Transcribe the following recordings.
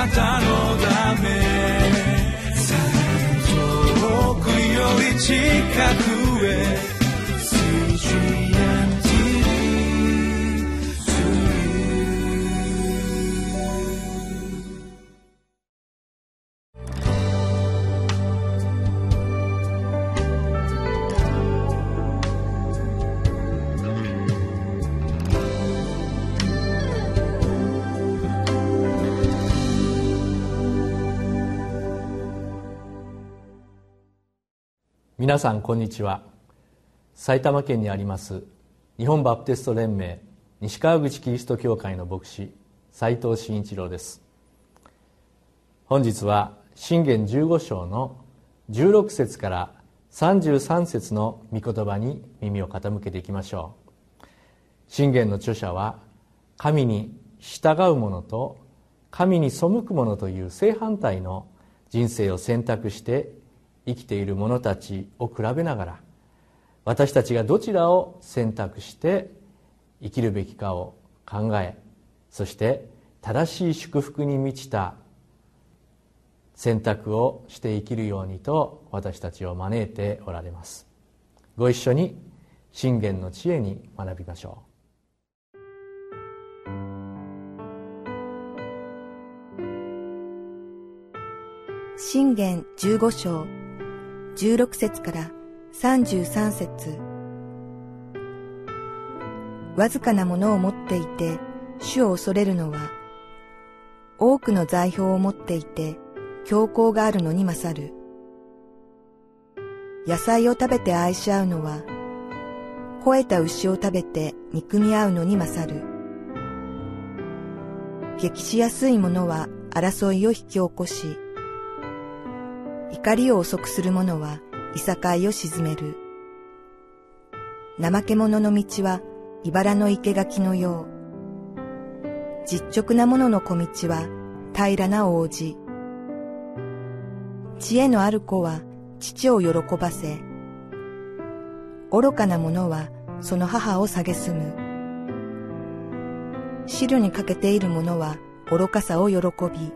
なたのため。遠くより近く。皆さんこんにちは。埼玉県にあります日本バプテスト連盟西川口キリスト教会の牧師斉藤真一郎です。本日は信玄15章の16節から33節の御言葉に耳を傾けていきましょう。信玄の著者は神に従う者と神に背く者という正反対の人生を選択して生きている者たちを比べながら私たちがどちらを選択して生きるべきかを考えそして正しい祝福に満ちた選択をして生きるようにと私たちを招いておられます。ご一緒に信玄の知恵に学びましょう。信玄15章。16節から33節。わずかなものを持っていて主を恐れるのは多くの財宝を持っていて強行があるのに勝る。野菜を食べて愛し合うのは肥えた牛を食べて憎み合うのに勝る。激しやすいものは争いを引き起こし怒りを遅くする者はいさかいを沈める。怠け者の道は茨の生垣のよう。実直な者の小道は平らな王子。知恵のある子は父を喜ばせ、愚かな者はその母を蔑む。汁にかけている者は愚かさを喜び、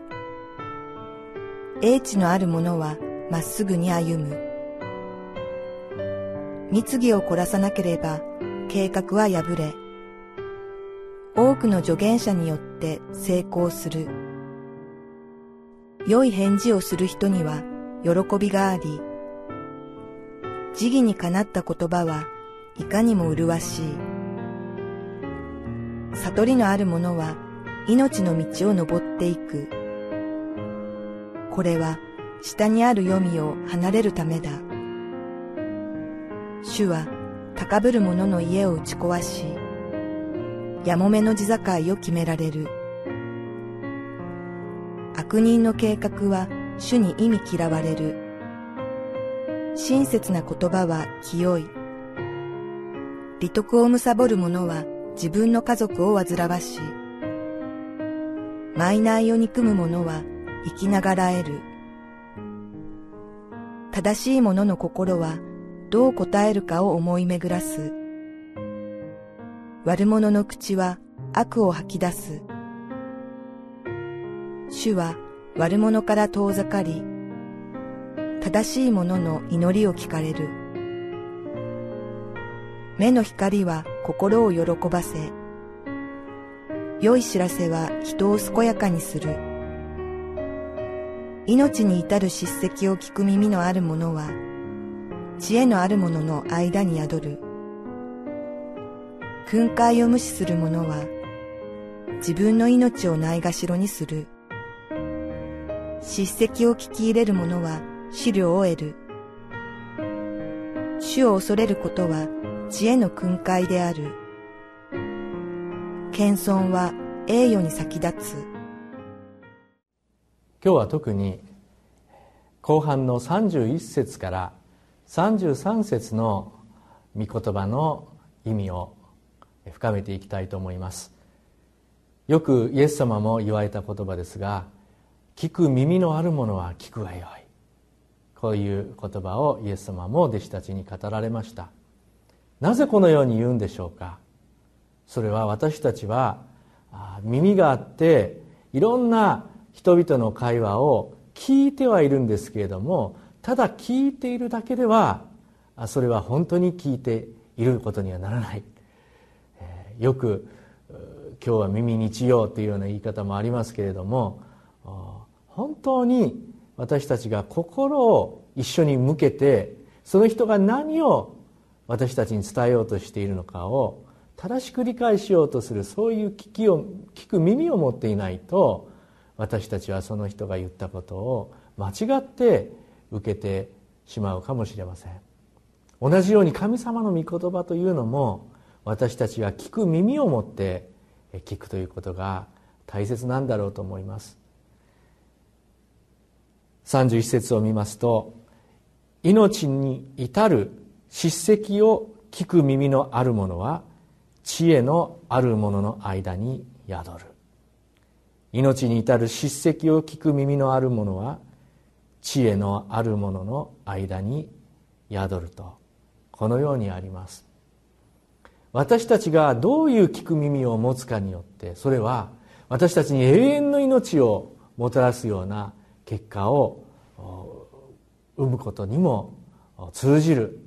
英知のある者はまっすぐに歩む。密議を凝らさなければ計画は破れ、多くの助言者によって成功する。良い返事をする人には喜びがあり、時義にかなった言葉はいかにも麗しい。悟りのある者は命の道を登っていく。これは下にある黄泉を離れるためだ。主は高ぶる者の家を打ち壊し、やもめの地境を決められる。悪人の計画は主に意味嫌われる。親切な言葉は清い。利得を貪る者は自分の家族を煩わしマ、イナーを憎む者は生きながらえる。正しい者のの心はどう答えるかを思い巡らす。悪者の口は悪を吐き出す。主は悪者から遠ざかり、正しい者の祈りを聞かれる。目の光は心を喜ばせ、良い知らせは人を健やかにする。命に至る叱責を聞く耳のある者は、知恵のある者の間に宿る。訓戒を無視する者は、自分の命をないがしろにする。叱責を聞き入れる者は資料を得る。主を恐れることは知恵の訓戒である。謙遜は栄誉に先立つ。今日は特に後半の31節から33節の御言葉の意味を深めていきたいと思います。よくイエス様も言われた言葉ですが聞く耳のあるものは聞くがよい。こういう言葉をイエス様も弟子たちに語られました。なぜこのように言うんでしょうか。それは私たちは耳があっていろんな人々の会話を聞いてはいるんですけれどもただ聞いているだけではそれは本当に聞いていることにはならない。よく今日は耳日曜というような言い方もありますけれども本当に私たちが心を一緒に向けてその人が何を私たちに伝えようとしているのかを正しく理解しようとするそういう聞きを聞く耳を持っていないと私たちはその人が言ったことを間違って受けてしまうかもしれません。同じように神様の御言葉というのも私たちが聞く耳を持って聞くということが大切なんだろうと思います。31節を見ますと命に至る叱責を聞く耳のある者は知恵のある者の間に宿る。命に至る叱責を聞く耳のある者は知恵のある者の間に宿ると。このようにあります。私たちがどういう聞く耳を持つかによってそれは私たちに永遠の命をもたらすような結果を生むことにも通じる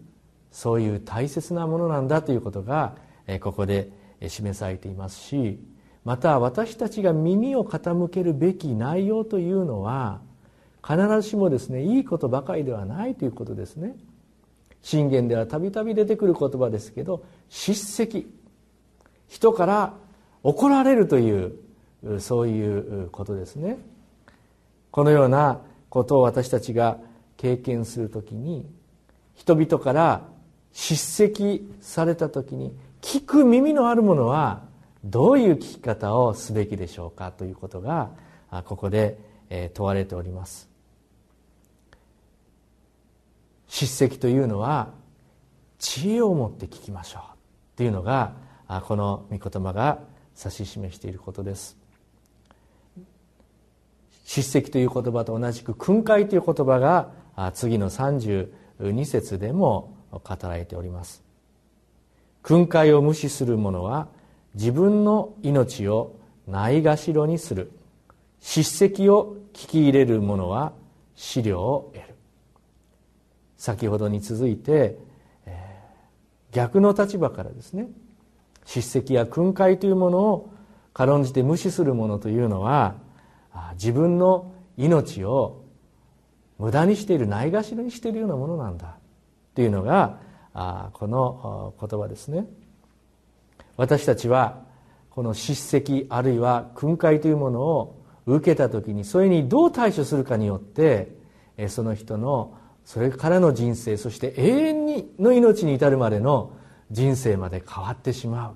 そういう大切なものなんだということがここで示されていますしまた私たちが耳を傾けるべき内容というのは必ずしもですねいいことばかりではないということですね。信玄ではたびたび出てくる言葉ですけど叱責。人から怒られるというそういうことですね。このようなことを私たちが経験するときに人々から叱責された時に聞く耳のある者はどういう聞き方をすべきでしょうかということがここで問われております。叱責というのは知恵を持って聞きましょうというのがこの御言葉が指し示していることです。叱責という言葉と同じく訓戒という言葉が次の32節でも語られております。訓戒を無視する者は自分の命をないがしろにする。叱責を聞き入れる者は資料を得る。先ほどに続いて、えー、逆の立場からですね。叱責や訓戒というものを軽んじて無視する者というのは自分の命を無駄にしているないがしろにしているようなものなんだ。というのがこの言葉ですね。私たちはこの叱責あるいは訓戒というものを受けた時にそれにどう対処するかによってその人のそれからの人生そして永遠にの命に至るまでの人生まで変わってしまう。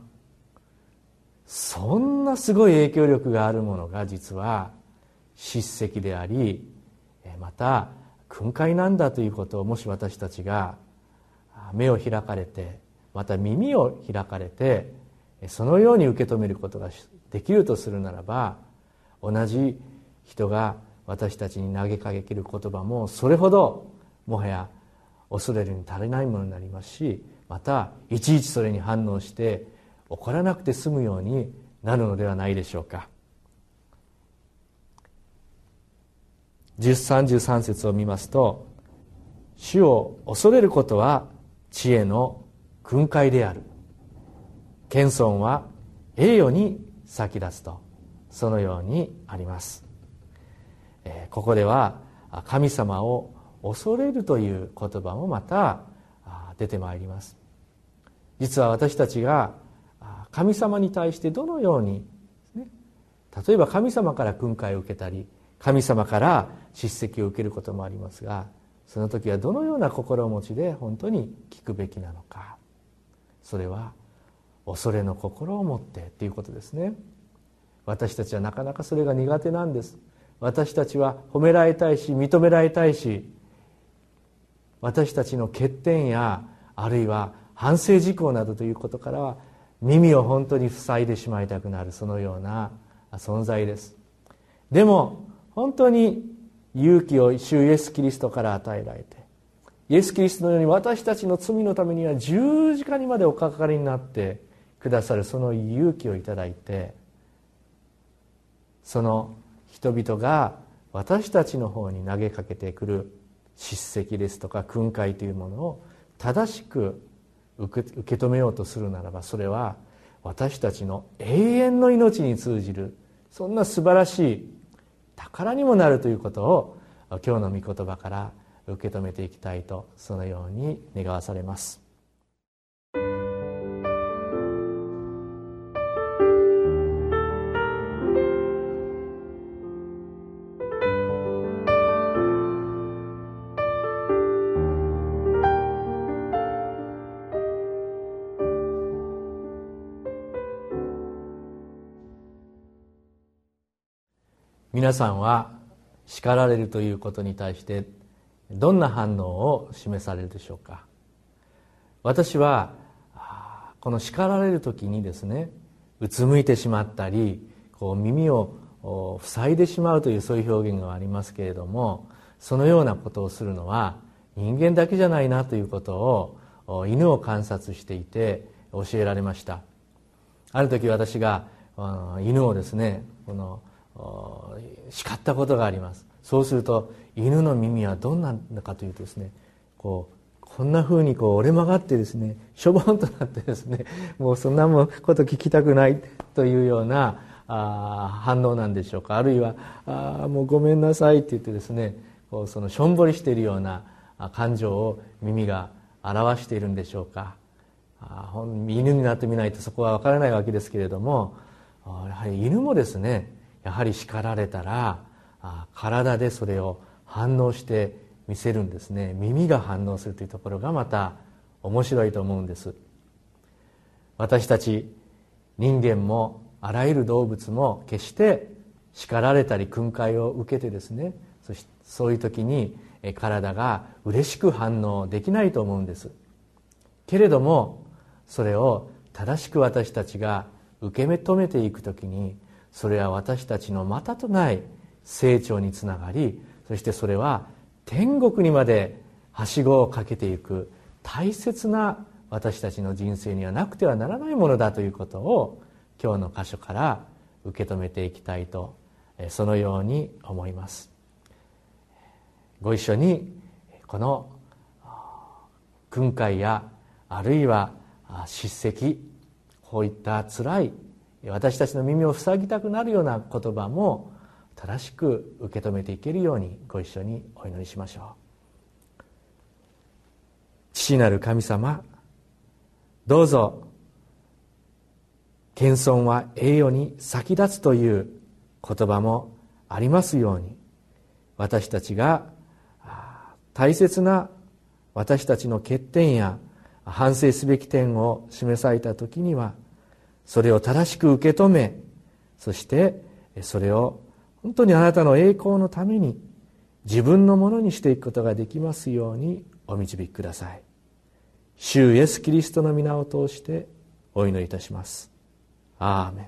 そんなすごい影響力があるものが実は叱責でありまた訓戒なんだということをもし私たちが目を開かれてまた耳を開かれてそのように受け止めることができるとするならば同じ人が私たちに投げかける言葉もそれほどもはや恐れるに足りないものになりますしまたいちいちそれに反応して怒らなくて済むようになるのではないでしょうか。1033節を見ますと「主を恐れることは知恵の訓戒である」「謙遜は栄誉に先立つ」とそのようにあります、えここでは神様を恐れるという言葉もまた出てまいります。実は私たちが神様に対してどのように、ね、例えば神様から訓戒を受けたり神様から叱責を受けることもありますがその時はどのような心持ちで本当に聞くべきなのか。それは恐れの心を持ってということですね。私たちはなかなかそれが苦手なんです。私たちは褒められたいし認められたいし私たちの欠点やあるいは反省事項などということからは耳を本当に塞いでしまいたくなるそのような存在です。でも本当に勇気を主イエス・キリストから与えられてイエス・キリストのように私たちの罪のためには十字架にまでおかかりになってくださるその勇気をいただいてその人々が私たちの方に投げかけてくる叱責ですとか訓戒というものを正しく受け止めようとするならばそれは私たちの永遠の命に通じるそんな素晴らしい宝にもなるということを今日の御言葉から受け止めていきたいとそのように願わされます。皆さんは叱られるということに対してどんな反応を示されるでしょうか？私はこの叱られる時にですねうつむいてしまったりこう耳を塞いでしまうというそういう表現がありますけれどもそのようなことをするのは人間だけじゃないなということを犬を観察していて教えられました。ある時私が犬をですねこの叱ったことがあります。そうすると犬の耳はどんなのかというとですねこうこんなふうにこう折れ曲がってですねしょぼんとなってですねもうそんなこと聞きたくないというようなあ反応なんでしょうか。あるいはあもうごめんなさいって言ってですねこうそのしょんぼりしているような感情を耳が表しているんでしょうか。あ犬になってみないとそこは分からないわけですけれどもやはり犬もですねやはり叱られたら体でそれを反応して見せるんですね。耳が反応するというところがまた面白いと思うんです。私たち人間もあらゆる動物も決して叱られたり訓戒を受けてですねそしそういう時に体が嬉しく反応できないと思うんです。けれどもそれを正しく私たちが受け止めていく時にそれは私たちのまたとない成長につながりそしてそれは天国にまではしごをかけていく。大切な私たちの人生にはなくてはならないものだということを今日の箇所から受け止めていきたいとそのように思います。ご一緒にこの訓戒やあるいは叱責こういったつらい私たちの耳を塞ぎたくなるような言葉も正しく受け止めていけるようにご一緒にお祈りしましょう。父なる神様どうぞ謙遜は栄誉に先立つという言葉もありますように私たちが大切な私たちの欠点や反省すべき点を示された時にはそれを正しく受け止めそしてそれを本当にあなたの栄光のために自分のものにしていくことができますようにお導きください。主イエス・キリストの皆を通してお祈りいたします。アーメ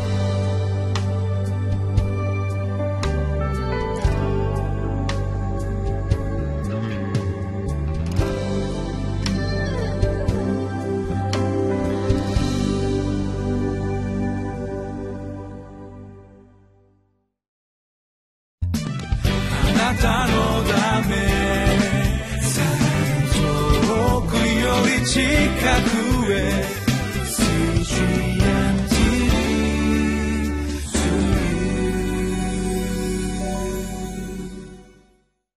ン。たのだめ。遠くより近く